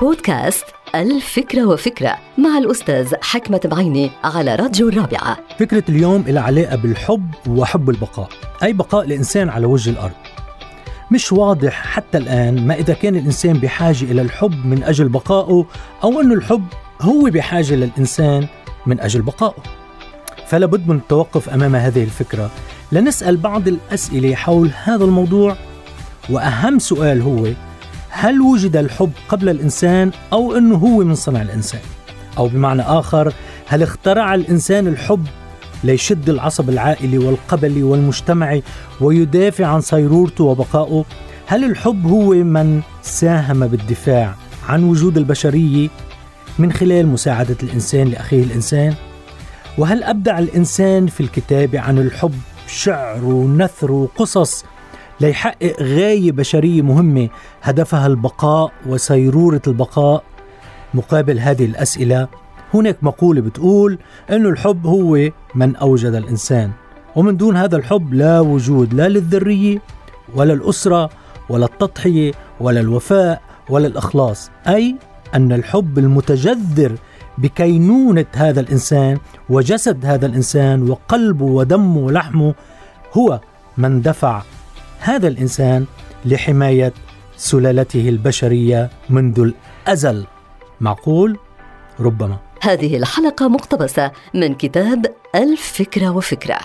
بودكاست الفكرة وفكرة مع الأستاذ حكمة بعيني على راديو الرابعة. فكرة اليوم لها علاقة بالحب وحب البقاء أي بقاء الإنسان على وجه الأرض. مش واضح حتى الآن ما إذا كان الإنسان بحاجة إلى الحب من أجل بقائه أو أن الحب هو بحاجة للإنسان من أجل بقائه. فلا بد من التوقف أمام هذه الفكرة. لنسأل بعض الأسئلة حول هذا الموضوع وأهم سؤال هو هل وجد الحب قبل الإنسان أو أنه هو من صنع الإنسان؟ أو بمعنى آخر هل اخترع الإنسان الحب ليشد العصب العائلي والقبلي والمجتمعي ويدافع عن صيرورته وبقائه؟ هل الحب هو من ساهم بالدفاع عن وجود البشرية من خلال مساعدة الإنسان لأخيه الإنسان؟ وهل أبدع الإنسان في الكتابة عن الحب شعر ونثر وقصص ليحقق غاية بشرية مهمة هدفها البقاء وسيرورة البقاء. مقابل هذه الأسئلة هناك مقولة بتقول أن الحب هو من أوجد الإنسان ومن دون هذا الحب لا وجود لا للذرية ولا الأسرة ولا التضحية ولا الوفاء ولا الإخلاص. أي أن الحب المتجذر بكينونة هذا الإنسان وجسد هذا الإنسان وقلبه ودمه ولحمه هو من دفع هذا الإنسان لحماية سلالته البشرية منذ الأزل. معقول؟ ربما. هذه الحلقة مقتبسة من كتاب الفكرة وفكرة.